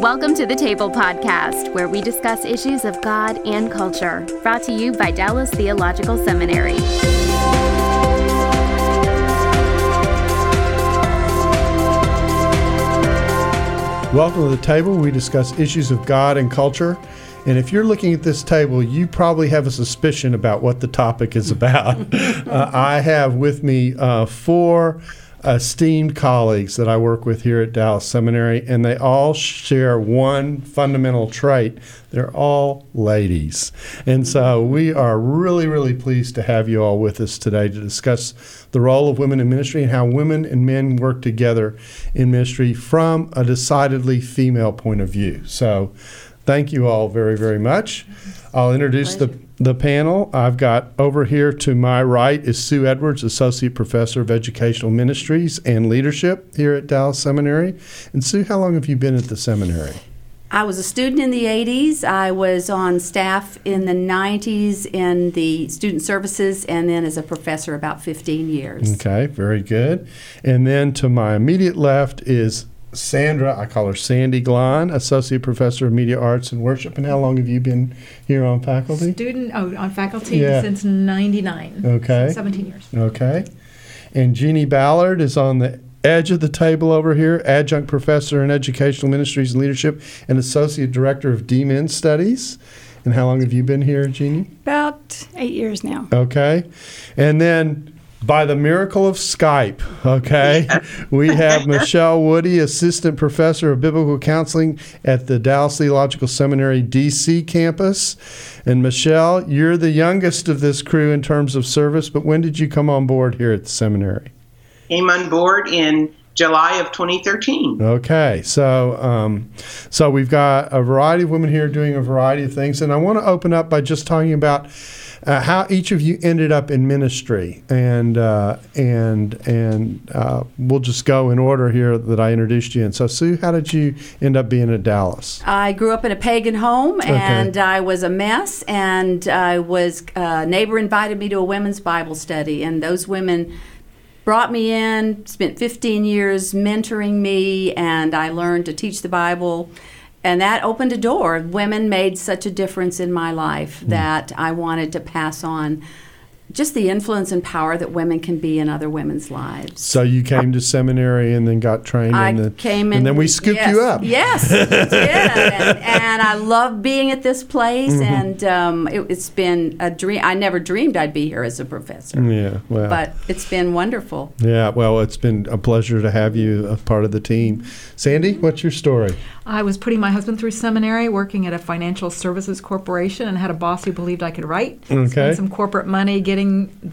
Welcome to the Table Podcast, where we discuss issues of God and culture. Brought to you by Dallas Theological Seminary. Welcome to the table. We discuss issues of God and culture. And if you're looking at this table, you probably have a suspicion about what the topic is about. uh, I have with me uh, four esteemed colleagues that I work with here at Dallas Seminary, and they all share one fundamental trait. They're all ladies. And so we are really, really pleased to have you all with us today to discuss the role of women in ministry and how women and men work together in ministry from a decidedly female point of view. So thank you all very, very much. I'll introduce the, the panel. I've got over here to my right is Sue Edwards, Associate Professor of Educational Ministries and Leadership here at Dallas Seminary. And Sue, how long have you been at the seminary? I was a student in the 80s. I was on staff in the 90s in the student services and then as a professor about 15 years. Okay, very good. And then to my immediate left is Sandra, I call her Sandy Glahn, Associate Professor of Media Arts and Worship. And how long have you been here on faculty? Student, oh, on faculty Yeah. since 99. Okay. So 17 years. Okay. And Jeannie Ballard is on the edge of the table over here, Adjunct Professor in Educational Ministries and Leadership and Associate Director of DMIN Studies. And how long have you been here, Jeannie? About eight years now. Okay. And then by the miracle of Skype, okay, we have Michelle Woody, Assistant Professor of Biblical Counseling at the Dallas Theological Seminary DC campus. And Michelle, you're the youngest of this crew in terms of service, but when did you come on board here at the seminary? came on board in July of 2013. Okay, so um, so we've got a variety of women here doing a variety of things, and I want to open up by just talking about uh, how each of you ended up in ministry, and uh, and and uh, we'll just go in order here that I introduced you in. So, Sue, how did you end up being at Dallas? I grew up in a pagan home and I was a mess and I was a neighbor invited me to a women's Bible study and those women brought me in, spent 15 years mentoring me and I learned to teach the Bible and that opened a door. Women made such a difference in my life hmm. that I wanted to pass on just the influence and power that women can be in other women's lives. So you came to seminary and then got trained, I in the, came in, and then we scooped yes, you up. Yes, we did. and, and I love being at this place, Mm-hmm. and um, it, it's been a dream. I never dreamed I'd be here as a professor, Yeah, well, but it's been wonderful. yeah, well, it's been a pleasure to have you a part of the team. Sandy, what's your story? I was putting my husband through seminary, working at a financial services corporation, and had a boss who believed I could write. Okay. Spent some corporate money getting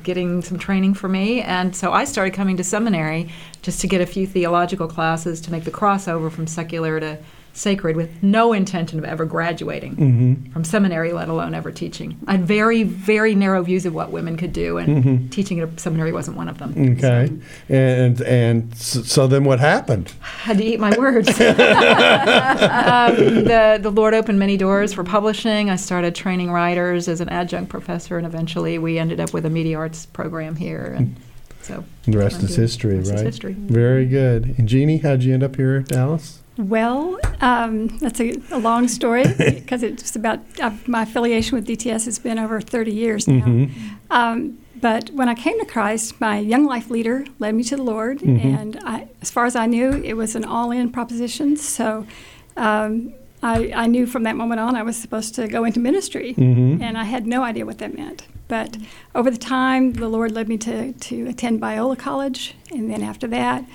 getting some training for me, and so I started coming to seminary just to get a few theological classes to make the crossover from secular to sacred, with no intention of ever graduating Mm-hmm. from seminary, let alone ever teaching. I had very very narrow views of what women could do, and teaching at a seminary wasn't one of them. Mm-hmm. Okay, and and so, so then what happened? I had to eat my words. um, the the Lord opened many doors for publishing. I started training writers as an adjunct professor, and eventually we ended up with a media arts program here. And so The rest is history, rest is right? history. Very good. And Jeannie, how'd you end up here at Dallas? Well, um, that's a, a long story because it's about uh, my affiliation with DTS has been over 30 years now. Mm-hmm. Um, but when I came to Christ, my young life leader led me to the Lord, and I, as far as I knew, it was an all-in proposition. So um, I, I knew from that moment on I was supposed to go into ministry, Mhm. and I had no idea what that meant. But over the time, the Lord led me to, to attend Biola College, and then after that,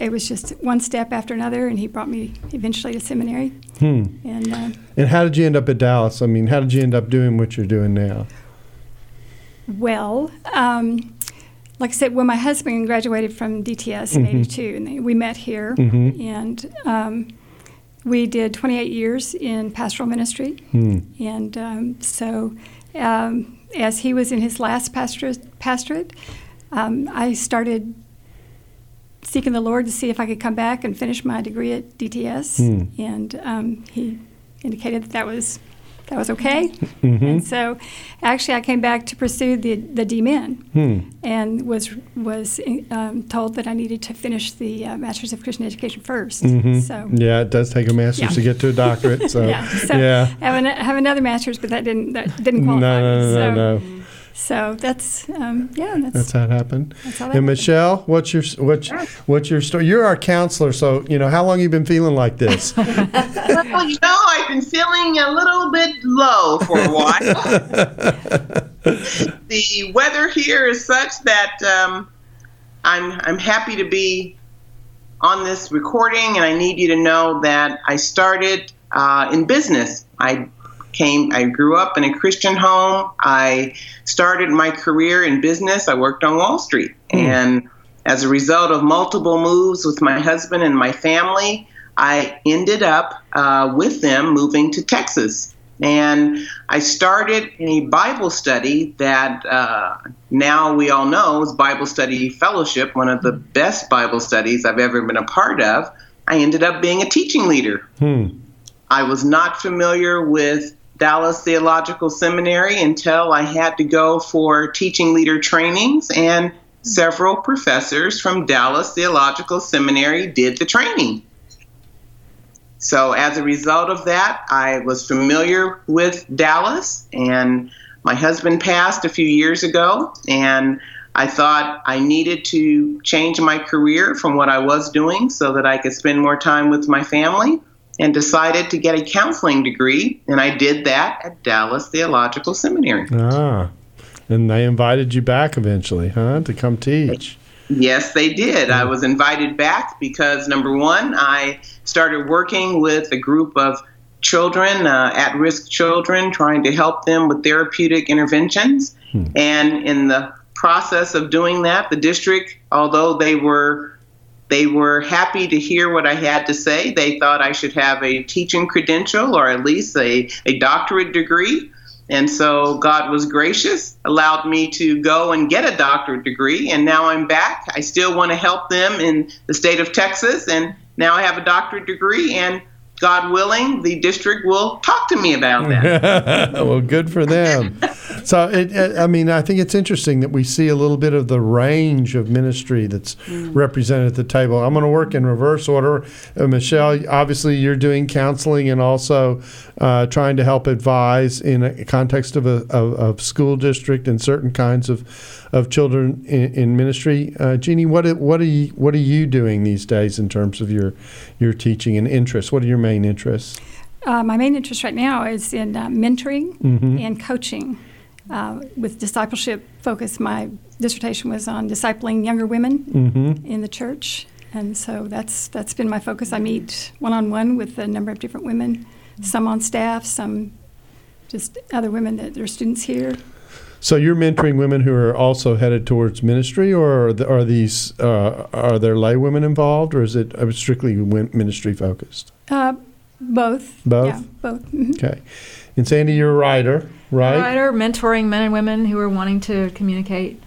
it was just one step after another, and He brought me eventually to seminary. Hmm. And uh, And how did you end up at Dallas? I mean, how did you end up doing what you're doing now? Well, um, like I said, when my husband graduated from DTS in Mhm. '82, and we met here, Mhm. and um, we did 28 years in pastoral ministry. Hmm. And um, so, um, as he was in his last pastorate, pastorate um, I started seeking the Lord to see if I could come back and finish my degree at DTS. Hmm. And um, he indicated that that was that was okay. Mm-hmm. And so, actually, I came back to pursue the the DMin, Hmm. and was was um, told that I needed to finish the uh, Master's of Christian Education 1st Mhm. So. Yeah, it does take a master's Yeah. to get to a doctorate. So, Yeah, so yeah. I have, an, I have another master's, but that didn't that didn't No, qualify. no, no, so, no, no. So that's um, yeah, that's, That's how it happened. That's how that and happened. Michelle, what's your what's what's your story? You're our counselor, so you know how long you been feeling like this? Well, you know, I've been feeling a little bit low for a while. the weather here is such that um, I'm I'm happy to be on this recording, and I need you to know that I started uh, in business. I came, I grew up in a Christian home. I started my career in business. I worked on Wall Street, and as a result of multiple moves with my husband and my family, I ended up uh, with them moving to Texas. And I started a Bible study that uh, now we all know is Bible Study Fellowship, one of the best Bible studies I've ever been a part of. I ended up being a teaching leader. Hmm. I was not familiar with Dallas Theological Seminary until I had to go for teaching leader trainings, and several professors from Dallas Theological Seminary did the training. So, as a result of that, I was familiar with Dallas, and my husband passed a few years ago, and I thought I needed to change my career from what I was doing so that I could spend more time with my family, and decided to get a counseling degree, and I did that at Dallas Theological Seminary. Ah, and they invited you back eventually, huh, to come teach. Yes, they did. I was invited back because number one, I started working with a group of children, uh, at risk children, trying to help them with therapeutic interventions. And in the process of doing that, the district, although they were they were happy to hear what I had to say. They thought I should have a teaching credential or at least a, a doctorate degree. And so God was gracious, allowed me to go and get a doctorate degree. And now I'm back. I still want to help them in the state of Texas. And now I have a doctorate degree. And God willing, the district will talk to me about that. well, good for them. So, it, it, I mean, I think it's interesting that we see a little bit of the range of ministry that's represented at the table. I'm going to work in reverse order. Uh, Michelle, obviously, you're doing counseling and also uh, trying to help advise in a context of a of, of school district and certain kinds of of children in, in ministry. Uh, Jeannie, what are- what are you what are you doing these days in terms of your your teaching and interests? What are your main interests? Uh, my main interest right now is in uh, mentoring Mm-hmm. and coaching. Uh, with discipleship focus, my dissertation was on discipling younger women Mm-hmm. in the church, and so that's that's been my focus. I meet one on one with a number of different women, some on staff, some just other women that are students here. So you're mentoring women who are also headed towards ministry, or are, the, are these uh, are there lay women involved, or is it uh, strictly ministry focused? Uh, both. Both? Yeah, both. mhm. Okay. And Sandy, you're a writer, right? writer, mentoring men and women who are wanting to communicate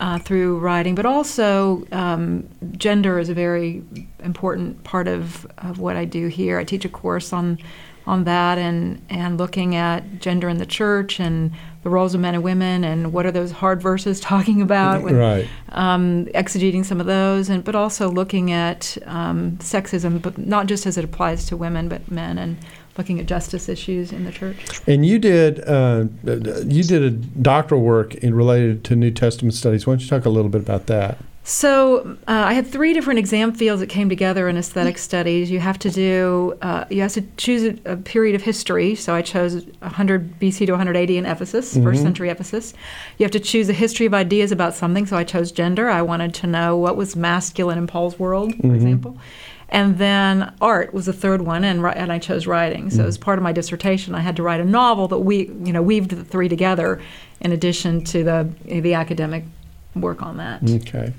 uh, through writing, but also um, gender is a very important part of, of what I do here. I teach a course on on that and and looking at gender in the church and the roles of men and women and what are those hard verses talking about Right. um, exegeting some of those and but also looking at um, sexism but not just as it applies to women but men and looking at justice issues in the church And you did uh, you did a doctoral work in related to New Testament studies. Why don't you talk a little bit about that? So uh, I had three different exam fields that came together in aesthetic studies. You have to do, uh, you have to choose a, a period of history. So I chose 100 BC to 180 in Ephesus, first century Ephesus. You have to choose a history of ideas about something. So I chose gender. I wanted to know what was masculine in Paul's world, for example. And then art was the third one, and, and I chose writing. So as part of my dissertation, I had to write a novel that we, you know, weaved the three together, in addition to the the academic work on that. Okay.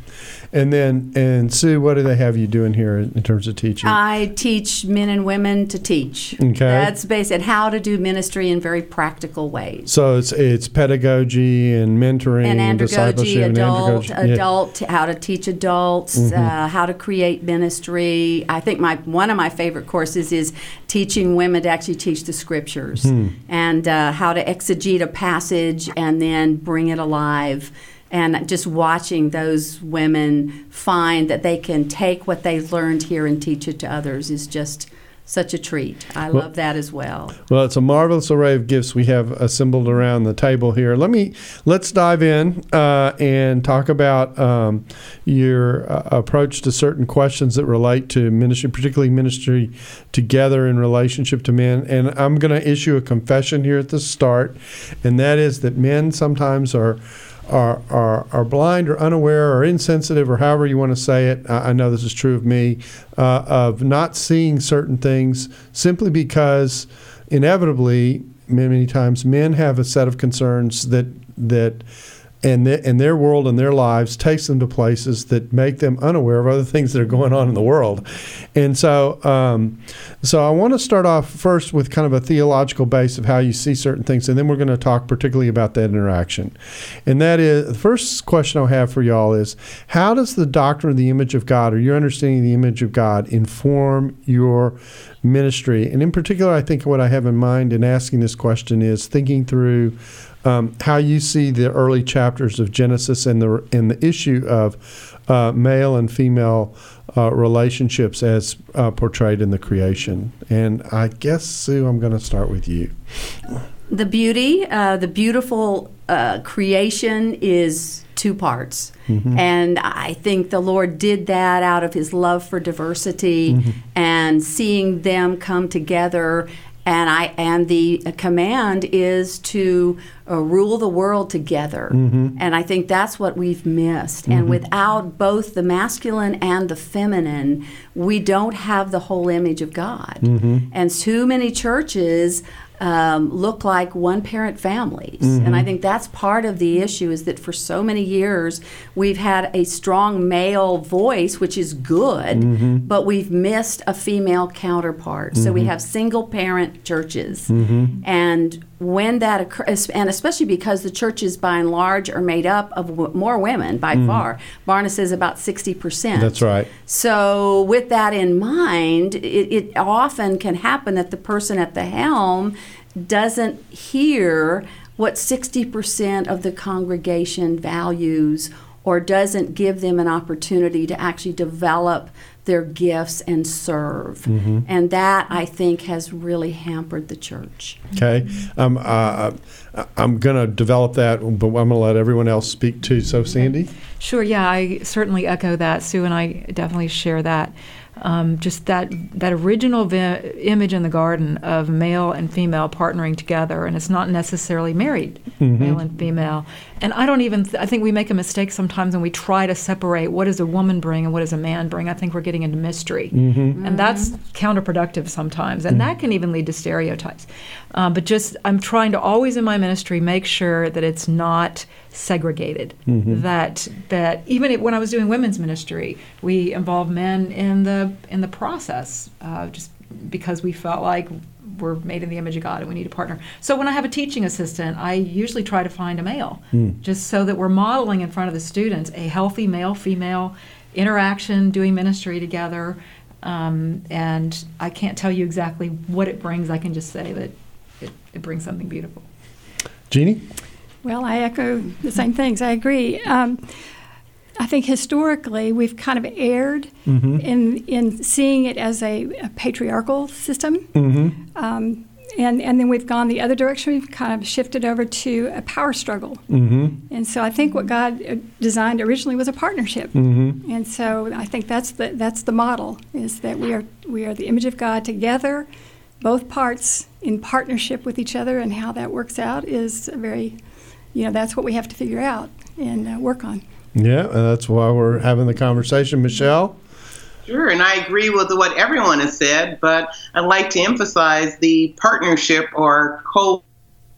And then, and Sue, what do they have you doing here in terms of teaching? I teach men and women to teach. Okay. That's based on how to do ministry in very practical ways. so it's it's pedagogy and mentoring and and, andragogy, discipleship adult, and andragogy. Yeah. adult, how to teach adults, Mm-hmm. uh, how to create ministry. I think my one of my favorite courses is teaching women to actually teach the scriptures Hmm. and uh, how to exegete a passage and then bring it alive. And just watching those women find that they can take what they learned here and teach it to others is just such a treat. I Well- love that as well. Well, it's a marvelous array of gifts we have assembled around the table here. Let me let's dive in uh, and talk about um, your uh, approach to certain questions that relate to ministry, particularly ministry together in relationship to men. And I'm going to issue a confession here at the start, and that is that men sometimes are. Are, are, are blind or unaware or insensitive or however you want to say it. I, I know this is true of me, uh, of not seeing certain things simply because inevitably, many, many times, men have a set of concerns that that and and their world and their lives takes them to places that make them unaware of other things that are going on in the world. And so, um, so I want to start off first with kind of a theological base of how you see certain things, and then we're going to talk particularly about that interaction. And that is the first question I have for y'all is how does the doctrine of the image of God or your understanding of the image of God inform your ministry? And in particular, I think what I have in mind in asking this question is thinking through um, how you see the early chapters of Genesis and the and the issue of uh, male and female uh, relationships as uh, portrayed in the creation. And I guess Sue, I'm going to start with you. The beauty, uh, the beautiful uh, creation is two parts. And I think the Lord did that out of his love for diversity and seeing them come together. And I and the command is to uh, rule the world together. Mm-hmm. And I think that's what we've missed. And mm-hmm. without both the masculine and the feminine, we don't have the whole image of God. Mm-hmm. And too many churches um, look like one parent families. And I mm-hmm. think that's part of the issue is that for so many years we've had a strong male voice, which is good, mm-hmm. but we've missed a female counterpart. So we mm-hmm. have single parent churches. And when that occurs, and especially because the churches by and large are made up of w- more women by mm. far, Barna says about 60%. That's right. So, with that in mind, it, it often can happen that the person at the helm doesn't hear what 60% of the congregation values or doesn't give them an opportunity to actually develop their gifts and serve. And that, I think, has really hampered the church. Okay, um, uh, I'm going to develop that, but I'm going to let everyone else speak too. So, Sandy, Sure, yeah, I certainly echo that. Sue and I definitely share that. Um, just that that original vi- image in the garden of male and female partnering together, and it's not necessarily married, male and female. And I don't even. Th- I think we make a mistake sometimes when we try to separate what does a woman bring and what does a man bring. I think we're getting into mystery, and that's counterproductive sometimes, and that can even lead to stereotypes. Um, but just I'm trying to always in my ministry make sure that it's not segregated. That that even if, when I was doing women's ministry, we involved men in the in the process, uh, just because we felt like we're made in the image of God and we need a partner. So when I have a teaching assistant, I usually try to find a male, just so that we're modeling in front of the students a healthy male female interaction, doing ministry together. Um, and I can't tell you exactly what it brings. I can just say that it, it brings something beautiful. Jeannie. Well, I echo the same things. I agree. Um, I think historically we've kind of erred in in seeing it as a, a patriarchal system, um, and and then we've gone the other direction. We've kind of shifted over to a power struggle, and so I think what God uh, designed originally was a partnership, and so I think that's the that's the model is that we are we are the image of God together, both parts in partnership with each other, and how that works out is a very you know that's what we have to figure out and uh, work on. Yeah, and that's why we're having the conversation. Michelle. Sure, and I agree with what everyone has said, but I'd like to emphasize the partnership or co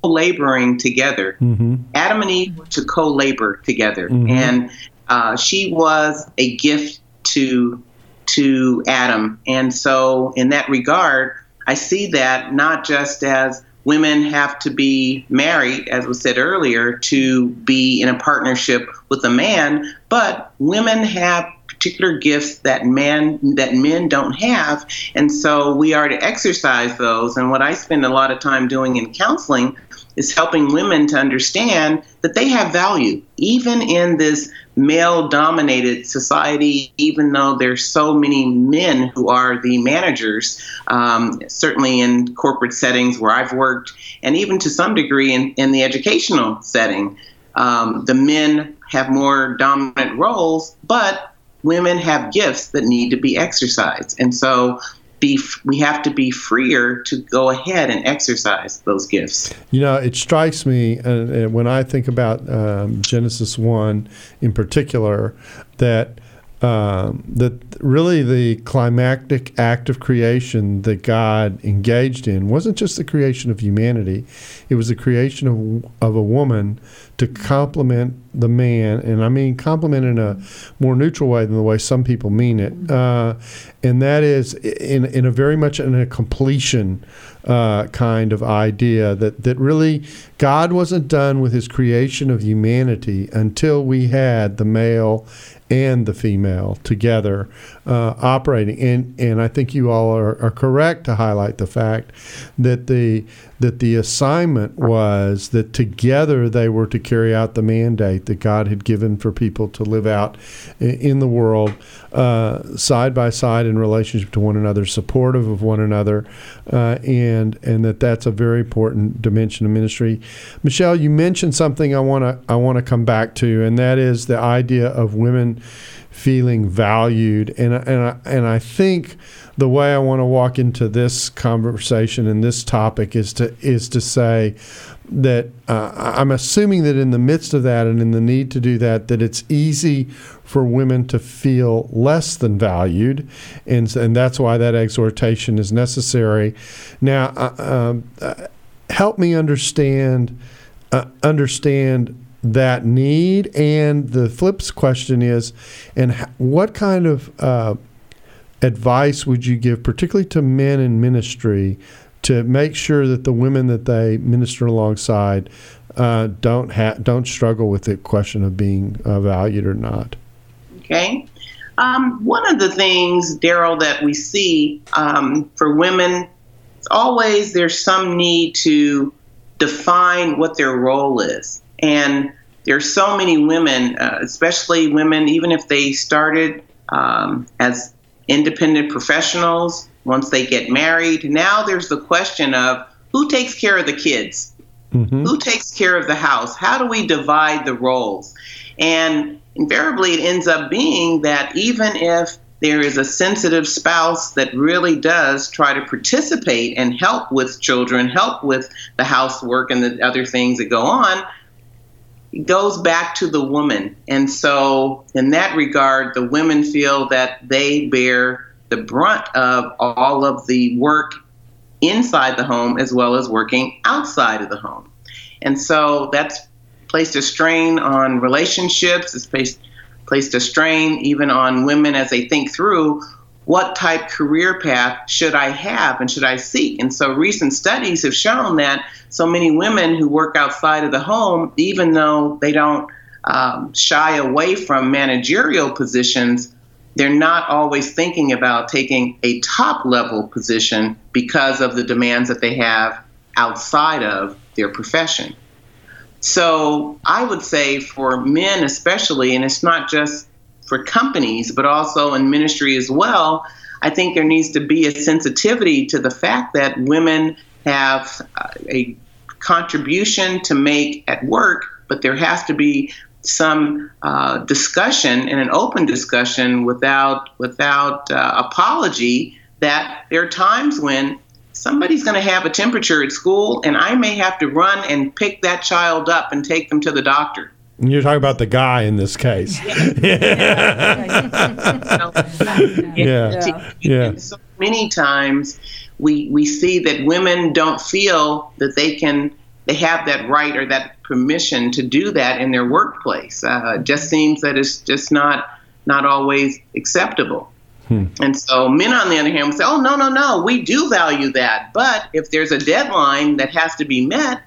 laboring together. Mm-hmm. Adam and Eve were to co labor together. Mhm. And uh, she was a gift to to Adam. And so, in that regard, I see that not just as women have to be married, as was said earlier, to be in a partnership with a man, but women have particular gifts that men that men don't have. And so we are to exercise those. And what i spend a lot of time doing in counseling is helping women to understand that they have value even in this male dominated society even though there's so many men who are the managers um, certainly in corporate settings where i've worked and even to some degree in, in the educational setting. Um, the men have more dominant roles but women have gifts that need to be exercised. And so be we have to be freer to go ahead and exercise those gifts. You know, it strikes me uh, uh, when I think about um, Genesis one in particular that um, that really the climactic act of creation that God engaged in wasn't just the creation of humanity; it was the creation of of a woman to complement the man, and I mean complement in a more neutral way than the way some people mean it, uh, and that is in in a very much in a completion uh, kind of idea that that really God wasn't done with His creation of humanity until we had the male and the female together uh, operating. And and I think you all are, are correct to highlight the fact that the that the assignment was that together they were to carry out the mandate that God had given for people to live out in the world uh, side by side in relationship to one another, supportive of one another, uh, and and that that's a very important dimension of ministry. Michelle, you mentioned something I want to I want to come back to, and that is the idea of women feeling valued, and and I, and I think the way I want to walk into this conversation and this topic is to is to say that uh, I'm assuming that in the midst of that and in the need to do that, that it's easy for women to feel less than valued, and and that's why that exhortation is necessary. Now, uh, um, uh, help me understand uh, understand that need, and the flips question is, and what kind of uh, advice would you give, particularly to men in ministry, to make sure that the women that they minister alongside uh, don't ha- don't struggle with the question of being uh, valued or not? Okay. Um, one of the things, Darrell, that we see um, for women, always there's some need to define what their role is. And there's so many women, uh, especially women, even if they started um, as independent professionals, once they get married, now there's the question of who takes care of the kids? Mm-hmm. Who takes care of the house? How do we divide the roles? And invariably, it ends up being that even if there is a sensitive spouse that really does try to participate and help with children, help with the housework and the other things that go on, goes back to the woman. And so, in that regard, the women feel that they bear the brunt of all of the work inside the home as well as working outside of the home. And so that's placed a strain on relationships, it's placed, placed a strain even on women as they think through what type career path should I have and should I seek? And so recent studies have shown that so many women who work outside of the home, even though they don't um, shy away from managerial positions, they're not always thinking about taking a top level position because of the demands that they have outside of their profession. So I would say for men, especially, and it's not just for companies, but also in ministry as well, I think there needs to be a sensitivity to the fact that women have a contribution to make at work, but there has to be some uh, discussion and an open discussion without without uh, apology that there are times when somebody's going to have a temperature at school and I may have to run and pick that child up and take them to the doctor. And you're talking about the guy in this case. Yeah. Yeah. And so many times we we see that women don't feel that they can they have that right or that permission to do that in their workplace. Uh, it just seems that it's just not not always acceptable. Hmm. And so men, on the other hand, will say, "Oh no, no, no, we do value that, but if there's a deadline that has to be met."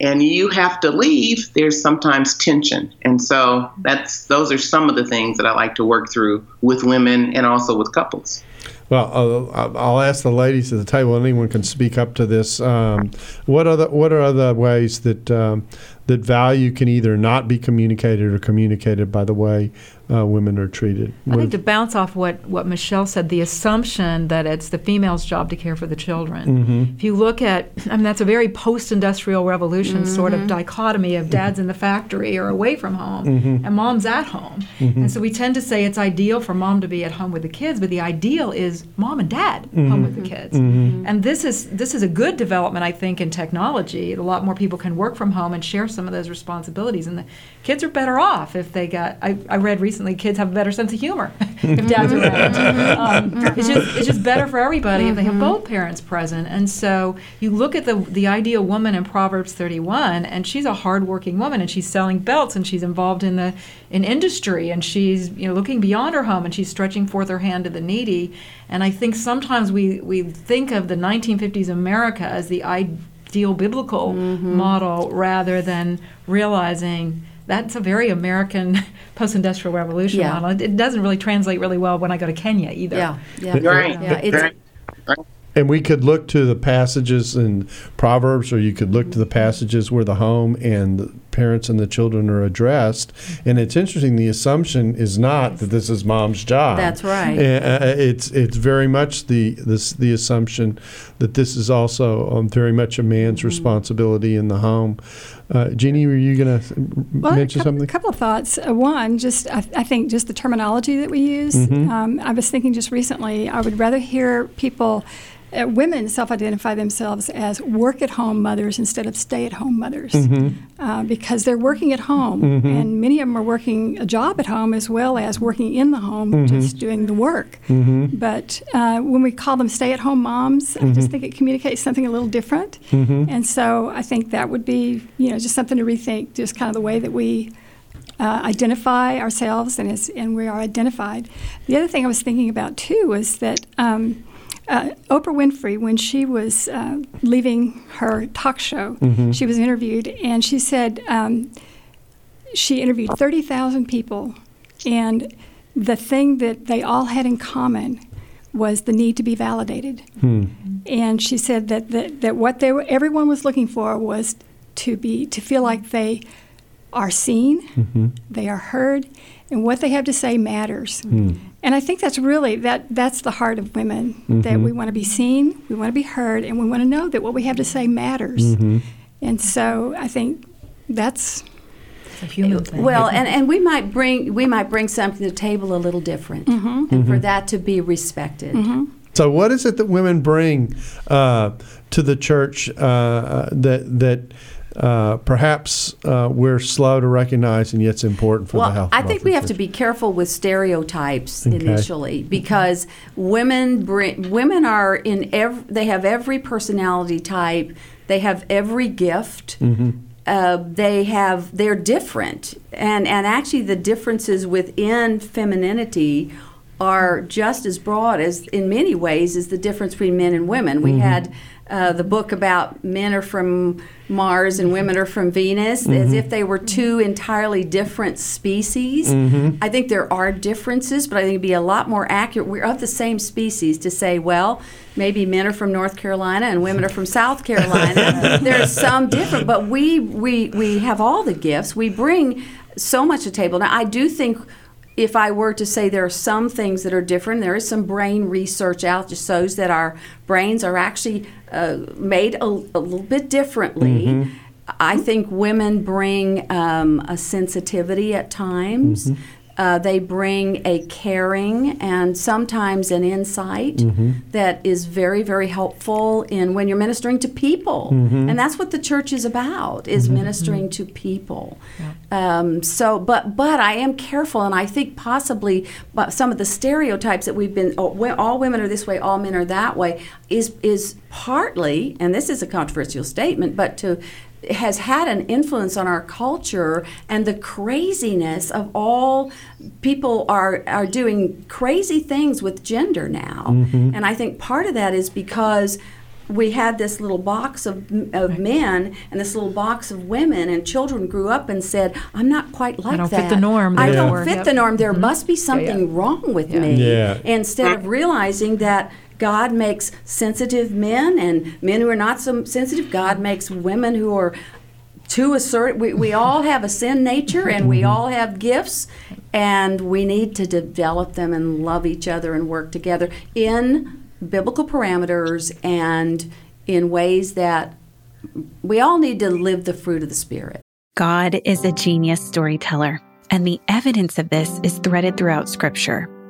And you have to leave. There's sometimes tension, and so that's those are some of the things that I like to work through with women and also with couples. Well, I'll, I'll, ask the ladies at the table. Anyone can speak up to this. Um, what other What are other ways that um, that value can either not be communicated or communicated by the way uh, women are treated. I think to bounce off what, what Michelle said, the assumption that it's the female's job to care for the children. Mm-hmm. If you look at, I mean, that's a very post industrial revolution mm-hmm. sort of mm-hmm. dichotomy of dad's in the factory or away from home mm-hmm. and mom's at home. Mm-hmm. And so we tend to say it's ideal for mom to be at home with the kids, but the ideal is mom and dad home with the kids. And this is, this is a good development, I think, in technology. A lot more people can work from home and share some of those responsibilities. And the kids are better off if they got, I, I read recently recently kids have a better sense of humor if dad's around. Um, it's just it's just better for everybody if they have both parents present. And so you look at the the ideal woman in Proverbs 31, and she's a hardworking woman, and she's selling belts, and she's involved in the in industry, and she's you know looking beyond her home, and she's stretching forth her hand to the needy. And I think sometimes we we think of the 1950s America as the ideal biblical mm-hmm. model rather than realizing that's a very American post-industrial revolution yeah. model. It, it, doesn't really translate really well when I go to Kenya either. Yeah, yeah, right. Yeah, it's, and we could look to the passages in Proverbs, or you could look to the passages where the home and the parents and the children are addressed. And it's interesting. The assumption is not that this is mom's job. That's right. Uh, it's it's very much the this the assumption that this is also um, very much a man's mm-hmm. responsibility in the home. Uh, Jeannie, were you going to well, mention a something? A couple of thoughts. Uh, one, just I, I, think just the terminology that we use. Mm-hmm. Um, I was thinking just recently, I would rather hear people uh, women self-identify themselves as work-at-home mothers instead of stay-at-home mothers mm-hmm. Uh, because they're working at home, mm-hmm. and many of them are working a job at home as well as working in the home, mm-hmm. just doing the work. Mm-hmm. But uh, when we call them stay-at-home moms, I just mm-hmm. think it communicates something a little different, mm-hmm. and so I think that would be you know just something to rethink, just kind of the way that we. Uh, identify ourselves and, as, and we are identified. The other thing I was thinking about too was that um, uh, Oprah Winfrey, when she was uh, leaving her talk show, mm-hmm. she was interviewed, and she said um, she interviewed 30,000 people, and the thing that they all had in common was the need to be validated. Hmm. And she said that, that, that what they were, everyone was looking for was to be to feel like they are seen, mm-hmm. they are heard, and what they have to say matters. Mm. And I think that's really that that's the heart of women mm-hmm. that we want to be seen, we want to be heard, and we want to know that what we have to say matters. Mm-hmm. And so I think that's a human thing. Well, and, and we might bring we might bring something to the table a little different, mm-hmm. and for mm-hmm. that to be respected. Mm-hmm. So, what is it that women bring uh, to the church uh, uh that that uh, perhaps uh, we're slow to recognize, and yet it's important for well, the health. I think we have to be careful with stereotypes okay. initially because women bring women are in every they have every personality type, they have every gift. Mm-hmm. Uh, they have they're different, and and actually the differences within femininity are just as broad as in many ways is the difference between men and women. We mm-hmm. had uh, the book about men are from Mars and women are from Venus, mm-hmm. as if they were two entirely different species. Mm-hmm. I think there are differences, but I think it'd be a lot more accurate. We're of the same species to say, well, maybe men are from North Carolina and women are from South Carolina. There's some different, but we, we, we have all the gifts. We bring so much to the table. Now, I do think if I were to say there are some things that are different, there is some brain research out that shows that our brains are actually uh, made a, a, little bit differently. Mm-hmm. I think women bring um, a sensitivity at times. Mm-hmm. Uh, they bring a caring and sometimes an insight that is very, very helpful in when you're ministering to people, and that's what the church is about: is ministering to people. Um, so, but but I am careful, and I think possibly but some of the stereotypes that we've been oh, all women are this way, all men are that way, is is partly, and this is a controversial statement, but to has had an influence on our culture and the craziness of all people are are doing crazy things with gender now mm-hmm. and i think part of that is because we had this little box of, of men and this little box of women and children grew up and said i'm not quite like that. I don't that fit the norm, i don't fit Yep. the norm there mm-hmm. must be yeah. something wrong with Yeah. me Yeah. instead of realizing that God makes sensitive men and men who are not so sensitive. God makes women who are too assertive. We, we all have a sin nature and we mm-hmm. all have gifts, and we need to develop them and love each other and work together in biblical parameters and in ways that we all need to live the fruit of the Spirit. God is a genius storyteller, and the evidence of this is threaded throughout Scripture.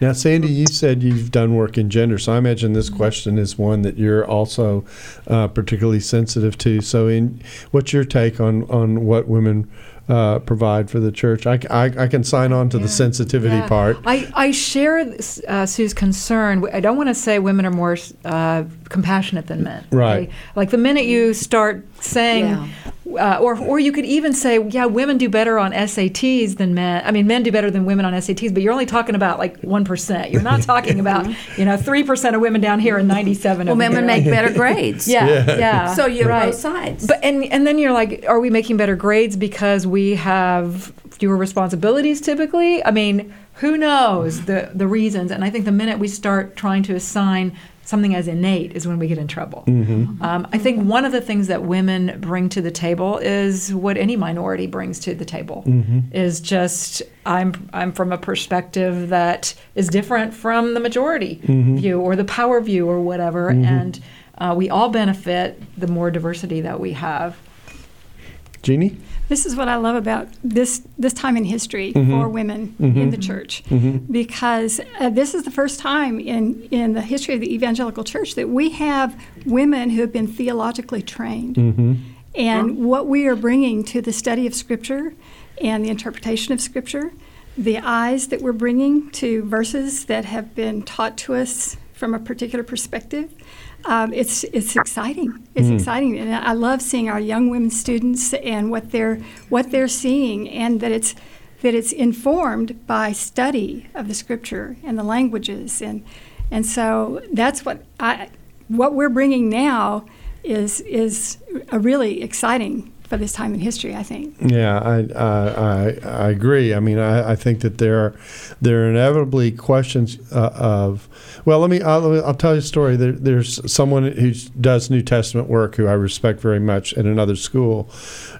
Now, Sandy, you said you've done work in gender, so I imagine this question is one that you're also uh, particularly sensitive to. So, in what's your take on on what women uh, provide for the church? I, I, I can sign on to the sensitivity Yeah. part. I, I share uh, Sue's concern. I don't want to say women are more uh, compassionate than men. Right. okay? Like the minute you start saying, uh, or or you could even say, yeah, women do better on SATs than men. I mean, men do better than women on SATs, but you're only talking about like one percent. You're not talking about you know three percent of women down here and ninety seven. Well, women make better grades. Yeah, yeah. So you're right. both sides. But and and then you're like, are we making better grades because we have fewer responsibilities typically? I mean, who knows the the reasons? And I think the minute we start trying to assign something as innate is when we get in trouble. Um, I think one of the things that women bring to the table is what any minority brings to the table. Is just I'm I'm from a perspective that is different from the majority view or the power view or whatever, and uh, we all benefit the more diversity that we have. Jeannie? This is what I love about this this time in history mm-hmm. for women in mm-hmm. the church, mm-hmm. because uh, this is the first time in in the history of the evangelical church that we have women who have been theologically trained, and what we are bringing to the study of Scripture and the interpretation of Scripture, the eyes that we're bringing to verses that have been taught to us from a particular perspective. Um, it's it's exciting. It's exciting, and I love seeing our young women students and what they're what they're seeing, and that it's that it's informed by study of the scripture and the languages, and and so that's what I what we're bringing now is is a really exciting for this time in history. I think. Yeah, I, I, I, I agree. I mean, I, I think that there are, there are inevitably questions uh, of, well, let me, I'll, I'll tell you a story. There, there's someone who does New Testament work who I respect very much at another school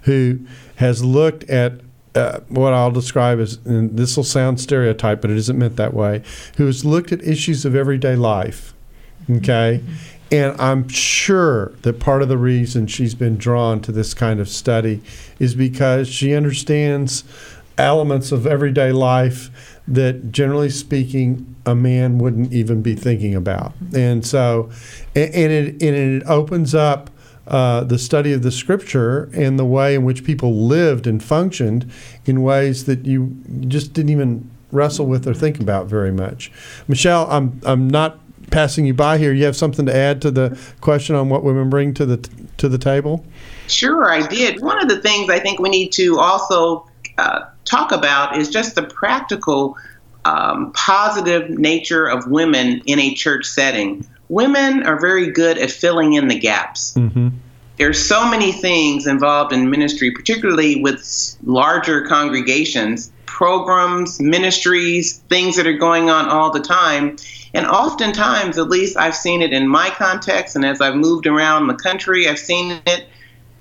who has looked at uh, what I'll describe as, and this will sound stereotype, but it isn't meant that way, who has looked at issues of everyday life. Okay. And I'm sure that part of the reason she's been drawn to this kind of study is because she understands elements of everyday life that, generally speaking, a man wouldn't even be thinking about. And so, and, and, it, and it opens up uh, the study of the scripture and the way in which people lived and functioned in ways that you just didn't even wrestle with or think about very much. Michelle, I'm I'm not passing you by here. You have something to add to the question on what women bring to the to the table? Sure, I did. One of the things I think we need to also uh, talk about is just the practical, um, positive nature of women in a church setting. Women are very good at filling in the gaps. Mm-hmm. There's so many things involved in ministry, particularly with larger congregations, programs, ministries, things that are going on all the time. And oftentimes, at least I've seen it in my context, and as I've moved around the country, I've seen it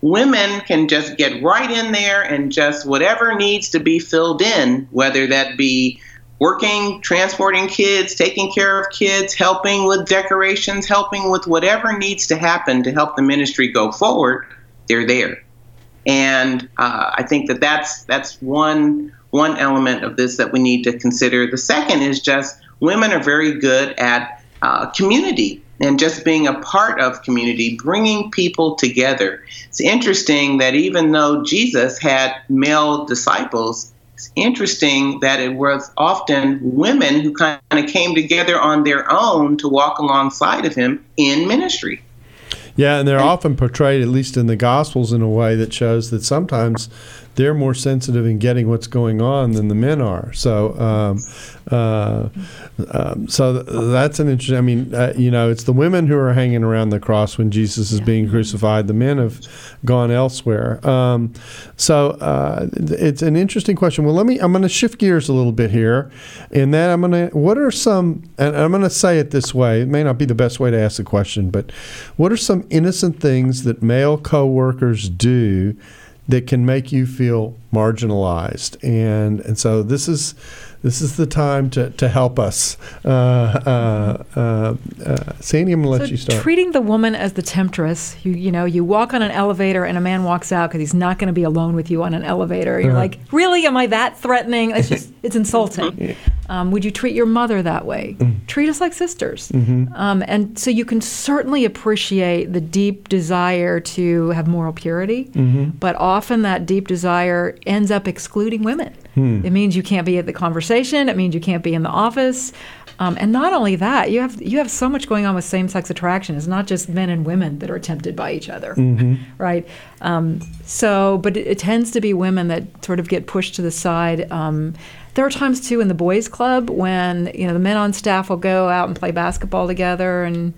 women can just get right in there and just whatever needs to be filled in, whether that be working, transporting kids, taking care of kids, helping with decorations, helping with whatever needs to happen to help the ministry go forward, they're there. And uh, I think that that's that's one one element of this that we need to consider. The second is just women are very good at uh, community and just being a part of community, bringing people together. It's interesting that even though Jesus had male disciples, it's interesting that it was often women who kind of came together on their own to walk alongside of him in ministry. Yeah, and they're often portrayed, at least in the Gospels, in a way that shows that sometimes they're more sensitive in getting what's going on than the men are. So, um, uh, um, so th- that's an interesting. I mean, uh, you know, it's the women who are hanging around the cross when Jesus is being crucified. The men have gone elsewhere. Um, so uh, it's an interesting question. Well, let me. I'm going to shift gears a little bit here, and then I'm going to. What are some? And I'm going to say it this way. It may not be the best way to ask the question, but what are some innocent things that male coworkers do? That can make you feel marginalized. And and so this is this is the time to, to help us. Uh, uh, uh, uh Sandy, I'm going to let so you start. Treating the woman as the temptress. You, you know, you walk on an elevator and a man walks out because he's not going to be alone with you on an elevator. You're uh-huh. like, really? Am I that threatening? It's just, it's insulting. Um, would you treat your mother that way? Mm. Treat us like sisters. Mm-hmm. Um, and so you can certainly appreciate the deep desire to have moral purity, mm-hmm. but often that deep desire ends up excluding women. Hmm. It means you can't be at the conversation. It means you can't be in the office. Um, and not only that, you have you have so much going on with same-sex attraction. It's not just men and women that are tempted by each other, mm-hmm. right? Um, so, but it, it, tends to be women that sort of get pushed to the side. There are times too in the boys' club when you know the men on staff will go out and play basketball together and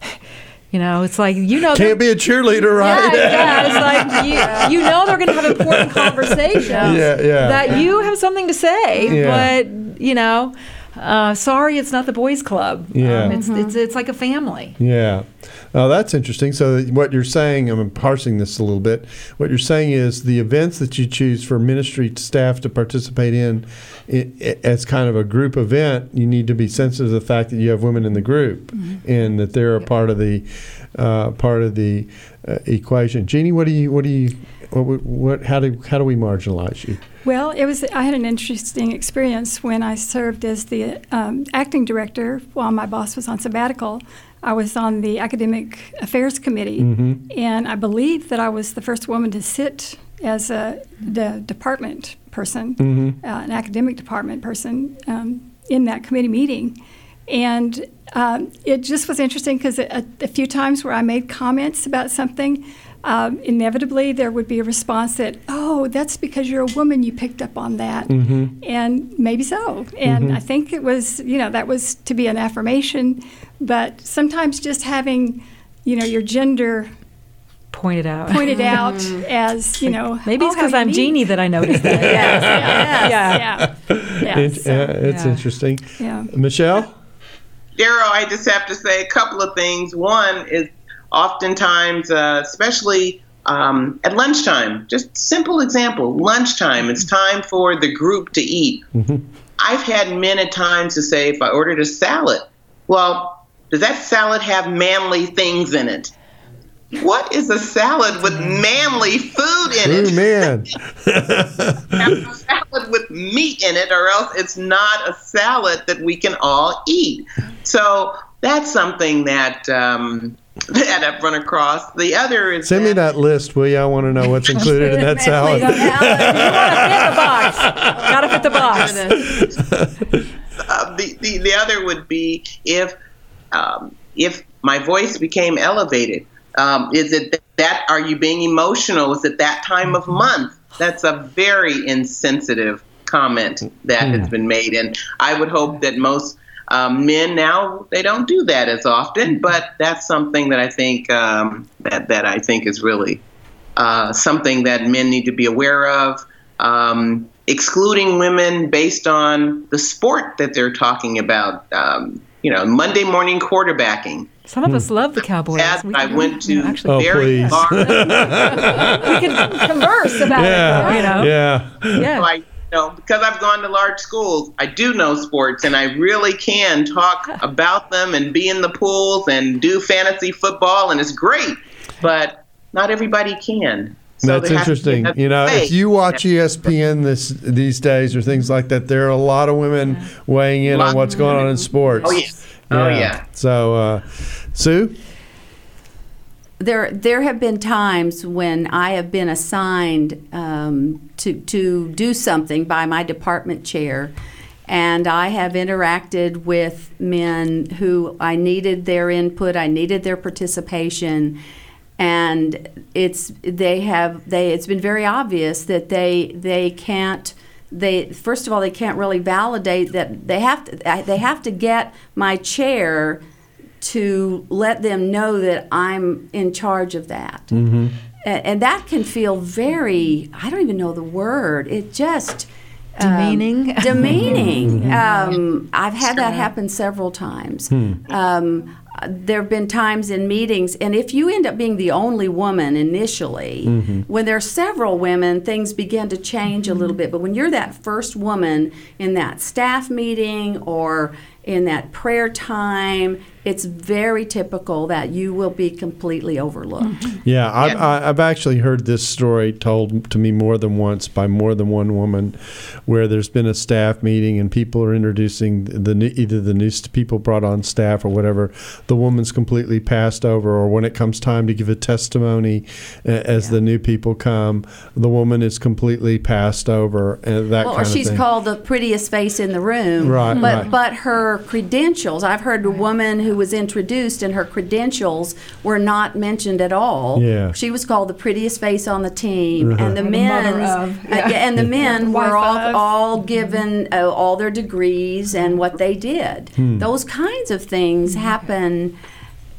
you know, it's like you know can't be a cheerleader, right? Yeah, yeah. It's like you, you know they're going to have important conversations. Yeah, yeah. That you have something to say, yeah. but you know, uh, sorry, it's not the boys' club. Yeah, um, it's, mm-hmm. it's it's like a family. Yeah. Oh, that's interesting. So what you're saying, I'm parsing this a little bit. What you're saying is the events that you choose for ministry staff to participate in it, it, as kind of a group event, you need to be sensitive to the fact that you have women in the group mm-hmm. and that they're a part of the uh, part of the uh, equation. Jeannie, what do you what do you what, what how do how do we marginalize you? Well, it was I had an interesting experience when I served as the um, acting director while my boss was on sabbatical. I was on the academic affairs committee, mm-hmm. and I believe that I was the first woman to sit as a the department person, mm-hmm. uh, an academic department person um, in that committee meeting. And um, it just was interesting because a, a, few times where I made comments about something, um, inevitably there would be a response that, oh, that's because you're a woman, you picked up on that. Mm-hmm. And maybe so. And mm-hmm. I think it was, you know, that was to be an affirmation. But sometimes just having, you know, your gender pointed out. Pointed out as you know. Maybe it's because oh, I'm Jeannie that I noticed that. yes, yes, yeah, yeah. It, so, it's yeah. interesting. Yeah. Michelle. Darrell, I just have to say a couple of things. One is oftentimes, uh, especially um, at lunchtime, just simple example, lunchtime, it's time for the group to eat. Mm-hmm. I've had men at times to say, if I ordered a salad, well, does that salad have manly things in it? What is a salad with manly food in it? Oh man. A salad with meat in it, or else it's not a salad that we can all eat. So that's something that um, that I've run across. The other is send that, me that list, will you? I want to know what's included in that salad. you want to fit the box. Gotta fit the box. uh, the, the the other would be if um, if my voice became elevated Um, is it that? Are you being emotional? Is it that time of month? That's a very insensitive comment that Hmm. has been made, and I would hope that most um, men now they don't do that as often. But that's something that I think um, that that I think is really uh, something that men need to be aware of. Um, excluding women based on the sport that they're talking about. You know, Monday morning quarterbacking. Some of us hmm. love the Cowboys. That We I went to Actually, Oh, very please. large we can converse about Yeah. it. You know. Yeah. Yeah. So I, you know, because I've gone to large schools, I do know sports, and I really can talk about them and be in the pools and do fantasy football, and it's great. But not everybody can. So That's there has to be interesting. You know, if you watch ESPN this these days or things like that, there are a lot of women weighing in on what's going on in sports. Oh, yeah. Oh, yeah. So, uh, Sue, there there have been times when I have been assigned um, to to do something by my department chair, and I have interacted with men who I needed their input, I needed their participation, and it's they have they it's been very obvious that they they can't they first of all they can't really validate that they have to they have to get my chair to let them know that I'm in charge of that. Mm-hmm. And, and that can feel very, I don't even know the word. It just. um, Demeaning. demeaning. um, I've had that happen several times. Um, there have been times in meetings, and if you end up being the only woman initially, mm-hmm. when there are several women, things begin to change a little bit. But when you're that first woman in that staff meeting or in that prayer time, it's very typical that you will be completely overlooked. yeah, I've, I, I've actually heard this story told to me more than once by more than one woman, where there's been a staff meeting and people are introducing the new, either the new people brought on staff or whatever. The woman's completely passed over, or when it comes time to give a testimony uh, as the new people come, the woman is completely passed over. And that Well, kind or of she's thing. called the prettiest face in the room. Right, But right. but her credentials, I've heard a woman who was introduced and her credentials were not mentioned at all. Yeah. She was called the prettiest face on the team, and the Or the men mother of, uh, and the men Wife were all, of. all given uh, all their degrees and what they did. Those kinds of things happen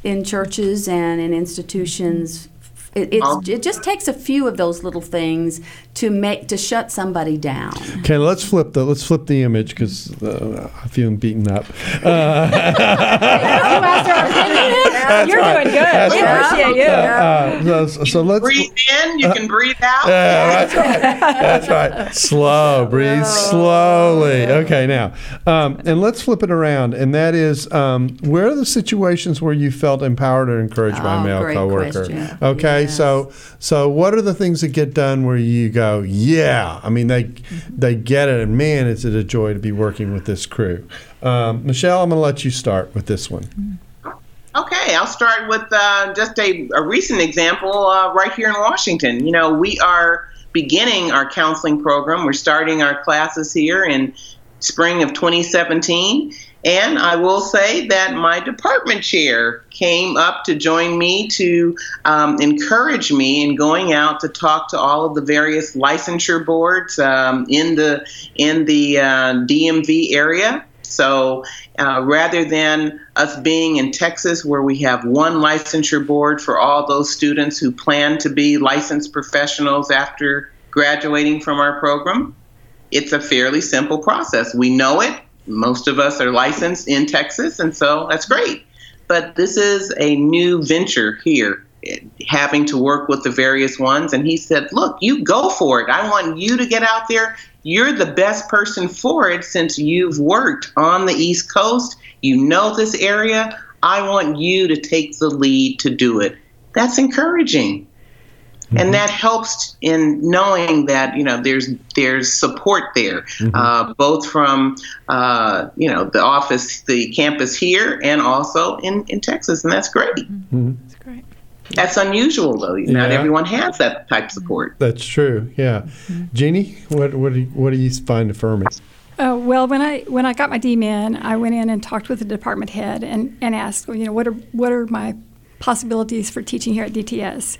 in churches and in institutions. It, it's, it just takes a few of those little things to make to shut somebody down. Okay, let's flip the let's flip the image because uh, I feel beaten up. You asked our opinion. You're doing good. We appreciate you. Uh, so, so let's breathe in, you can breathe out. Yeah, that's right. That's right. Slow, breathe slowly. Okay, now, um, and let's flip it around. And that is, um, where are the situations where you felt empowered or encouraged by a Oh, male great coworker? question. Okay, Yes. so so what are the things that get done where you go, yeah? I mean, they they get it, and man, is it a joy to be working with this crew. Um, Michelle, I'm going to let you start with this one. Okay, I'll start with uh, just a, a recent example uh, right here in Washington. You know, we are beginning our counseling program. We're starting our classes here in spring of 2017. And I will say that my department chair came up to join me to um, encourage me in going out to talk to all of the various licensure boards um, in the in the uh, DMV area. So uh, rather than us being in Texas, where we have one licensure board for all those students who plan to be licensed professionals after graduating from our program, it's a fairly simple process. We know it. Most of us are licensed in Texas, and so that's great. But this is a new venture here, having to work with the various ones. And he said, Look, you go for it. I want you to get out there. You're the best person for it since you've worked on the East Coast. You know this area. I want you to take the lead to do it. That's encouraging and that helps in knowing that you know there's there's support there, uh, both from uh, you know the office, the campus here, and also in in Texas, and that's great. That's great. That's unusual though. Not Yeah. everyone has that type of support. That's true. Yeah, Jeannie, what what do you, what do you find affirming? Uh, well, when I when I got my DMin, I went in and talked with the department head and, and asked, you know, what are what are my possibilities for teaching here at DTS.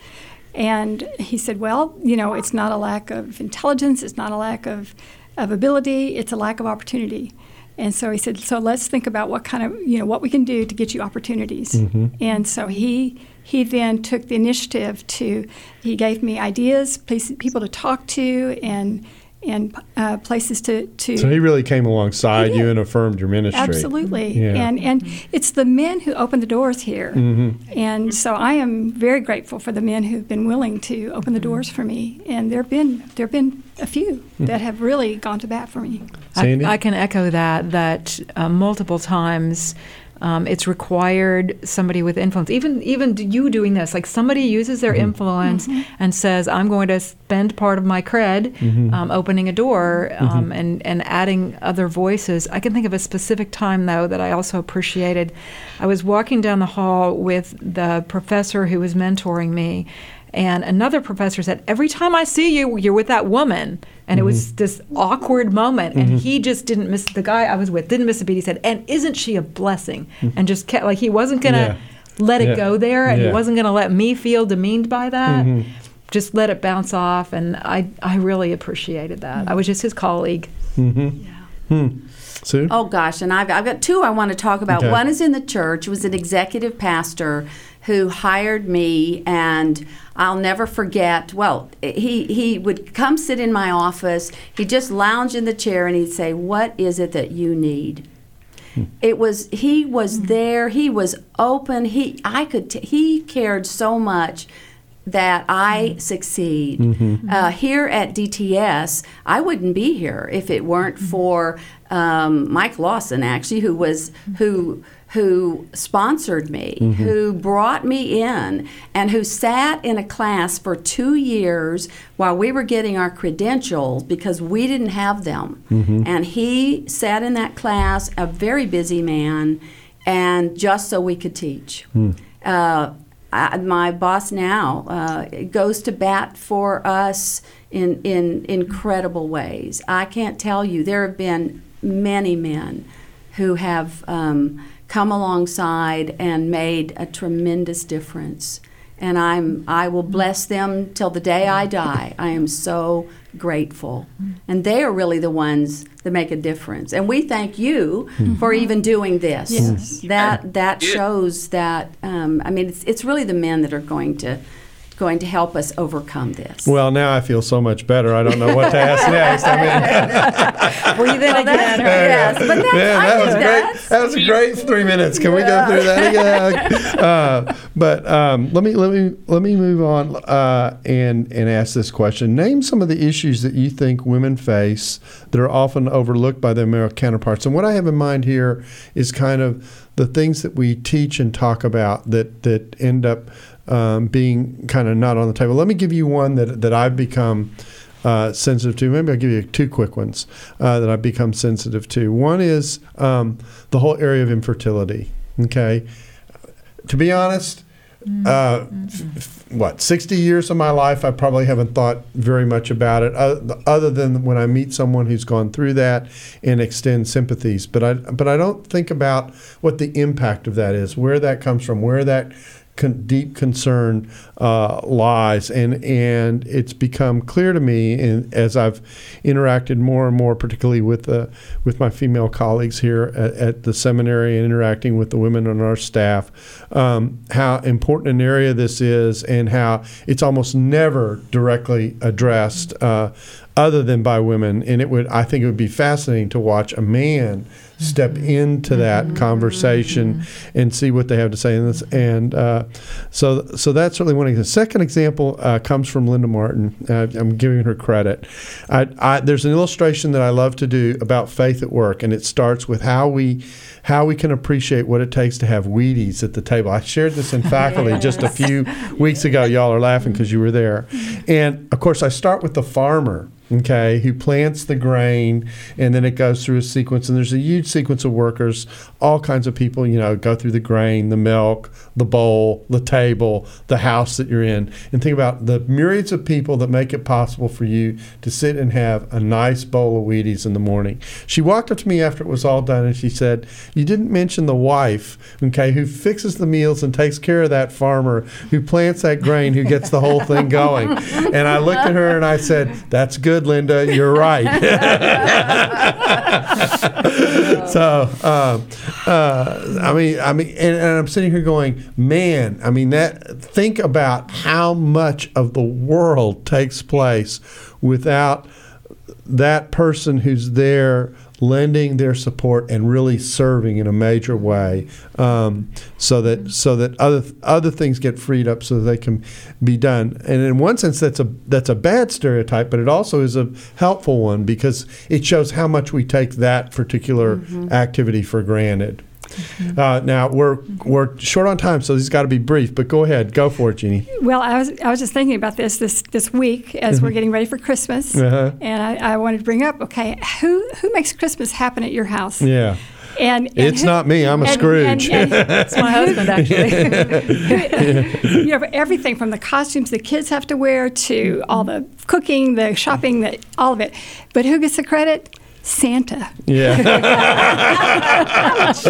And he said, Well, you know, it's not a lack of intelligence, it's not a lack of, of ability, it's a lack of opportunity. And so he said, So let's think about what kind of, you know, what we can do to get you opportunities. Mm-hmm. And so he he then took the initiative to, he gave me ideas, people to talk to, and and uh, places to, to So he really came alongside you and affirmed your ministry. Absolutely. Yeah. And and it's the men who open the doors here. Mm-hmm. And so I am very grateful for the men who've been willing to open the doors for me. And there've been there've been a few that have really gone to bat for me. Sandy? I, I can echo that. That uh, multiple times, um, it's required somebody with influence. Even even you doing this, like somebody uses their influence and says, "I'm going to spend part of my cred um, opening a door um, and and adding other voices." I can think of a specific time though that I also appreciated. I was walking down the hall with the professor who was mentoring me. And another professor said, Every time I see you, you're with that woman. And it was mm-hmm. this awkward moment. And mm-hmm. he just didn't miss the guy I was with, didn't miss a beat. He said, And isn't she a blessing? Mm-hmm. And just kept, like, he wasn't going to Yeah. let it Yeah. go there. And Yeah. he wasn't going to let me feel demeaned by that. Just let it bounce off. And I, I really appreciated that. I was just his colleague. Hmm. Sue? Oh gosh, and I've, I've got two I want to talk about. Okay. One is in the church. Was an executive pastor who hired me, and I'll never forget. Well, he he would come sit in my office. He'd just lounge in the chair, and he'd say, "What is it that you need?" Hmm. It was he was hmm. there. He was open. He I could t- he cared so much that I hmm. succeed. Mm-hmm. Uh, here at DTS, I wouldn't be here if it weren't for um, Mike Lawson, actually, who was who who sponsored me, who brought me in, and who sat in a class for two years while we were getting our credentials because we didn't have them. And he sat in that class, a very busy man, and just so we could teach. Uh, I, my boss now uh, goes to bat for us in, in incredible ways. I can't tell you, there have been many men who have um, come alongside and made a tremendous difference. And I'm, I will bless them till the day I die. I am so grateful. And they are really the ones that make a difference. And we thank you for even doing this. Yes. That that shows that um, I mean it's it's really the men that are going to going to help us overcome this. Well, now I feel so much better. I don't know what to ask next. I mean, Breathe in Well, that's- again. yes, but that's, man, that think was great. that's That was a great three minutes. Can we go through that again? Uh, but um, let me let me let me move on uh, and and ask this question. Name some of the issues that you think women face that are often overlooked by their male counterparts. And what I have in mind here is kind of the things that we teach and talk about that that end up um, being kind of not on the table. Let me give you one that that I've become uh, sensitive to. Maybe I'll give you two quick ones uh, that I've become sensitive to. One is um, the whole area of infertility. Okay, to be honest. Uh, f- f- what 60 years of my life I probably haven't thought very much about it other, other than when I meet someone who's gone through that and extend sympathies but I but I don't think about what the impact of that is where that comes from where that con- deep concern uh, lies, and and it's become clear to me, and as I've interacted more and more, particularly with uh, with my female colleagues here at, at the seminary and interacting with the women on our staff, um, how important an area this is, and how it's almost never directly addressed. Uh, other than by women, and it would I think it would be fascinating to watch a man step into that conversation and see what they have to say in this. And uh, so, so that's certainly one. of The second example uh, comes from Linda Martin. Uh, I'm giving her credit. I, I, there's an illustration that I love to do about faith at work, and it starts with how we how we can appreciate what it takes to have Wheaties at the table. I shared this in faculty just a few weeks ago. Y'all are laughing because you were there. And of course, I start with the farmer okay, who plants the grain, and then it goes through a sequence. And there's a huge sequence of workers, all kinds of people, you know, go through the grain, the milk, the bowl, the table, the house that you're in, and think about the myriads of people that make it possible for you to sit and have a nice bowl of Wheaties in the morning. She walked up to me after it was all done and she said, You didn't mention the wife, okay, who fixes the meals and takes care of that farmer, who plants that grain, who gets the whole thing going. And I looked at her and I said, That's good, Linda. You're right. so, uh, uh, I mean, I mean, and, and I'm sitting here going, man, I mean, that. Think about how much of the world takes place without that person who's there lending their support and really serving in a major way, um, so that so that other other things get freed up so that they can be done. And in one sense, that's a that's a bad stereotype, but it also is a helpful one because it shows how much we take that particular mm-hmm. activity for granted. Mm-hmm. Uh, now we're we're short on time, so this has got to be brief. But go ahead, go for it, Jeannie. Well, I was I was just thinking about this this this week as mm-hmm. we're getting ready for Christmas, uh-huh. and I, I wanted to bring up okay, who who makes Christmas happen at your house? Yeah. And, and, it's who, not me. I'm a and, Scrooge. And, it's my husband, actually. you know, everything from the costumes the kids have to wear to all the cooking, the shopping, the, all of it. But who gets the credit? Santa. Yeah. That's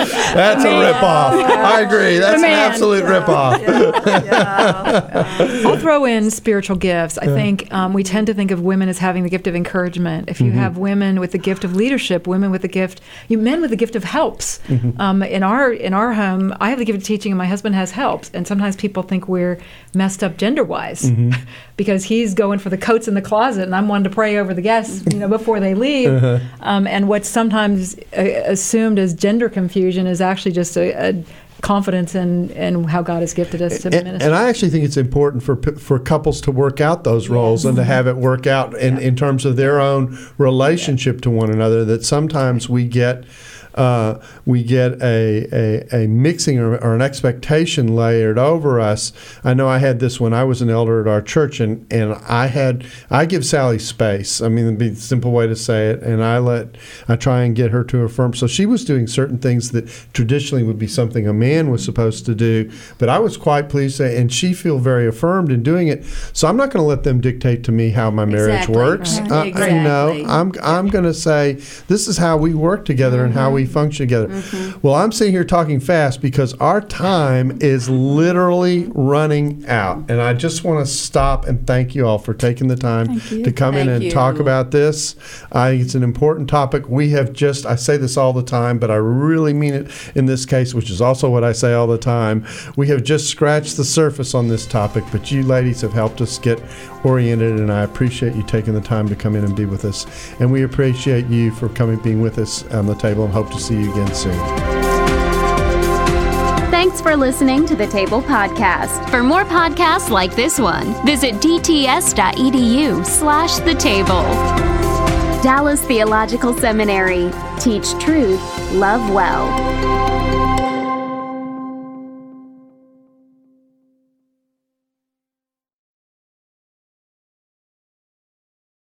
a ripoff. I agree. That's an absolute ripoff. Yeah. Yeah. I'll throw in spiritual gifts. I think um, we tend to think of women as having the gift of encouragement. If you mm-hmm. have women with the gift of leadership, women with the gift, you men with the gift of helps. Mm-hmm. Um, in our in our home, I have the gift of teaching, and my husband has helps. And sometimes people think we're messed up gender wise mm-hmm. because he's going for the coats in the closet, and I'm one to pray over the guests, you know, before they leave. Uh-huh. Um, and what's sometimes uh, assumed as gender confusion is actually just a, a confidence in, in how God has gifted us to and, minister. And I actually think it's important for for couples to work out those roles yes. and to have it work out in, yeah. in terms of their own relationship yeah. to one another. That sometimes we get uh, we get a, a, a mixing or, or, an expectation layered over us. I know I had this when I was an elder at our church, and, and I had I give Sally space. I mean, it'd be a simple way to say it, and I let I try and get her to affirm. So she was doing certain things that traditionally would be something a man was supposed to do, but I was quite pleased, and she feel very affirmed in doing it. So I'm not going to let them dictate to me how my marriage exactly. works. Right. Uh, exactly. No, I'm I'm going to say this is how we work together mm-hmm. and how we function together. Mm-hmm. Well, I'm sitting here talking fast because our time is literally running out. And I just want to stop and thank you all for taking the time to come thank in and you. talk about this. I think it's an important topic. We have just, I say this all the time, but I really mean it in this case, which is also what I say all the time. We have just scratched the surface on this topic, but you ladies have helped us get oriented, and I appreciate you taking the time to come in and be with us. And we appreciate you for coming, being with us on the table, and hope to see you again soon. Thanks for listening to the Table Podcast. For more podcasts like this one, visit dts.edu slash the table. Dallas Theological Seminary. Teach truth, love well.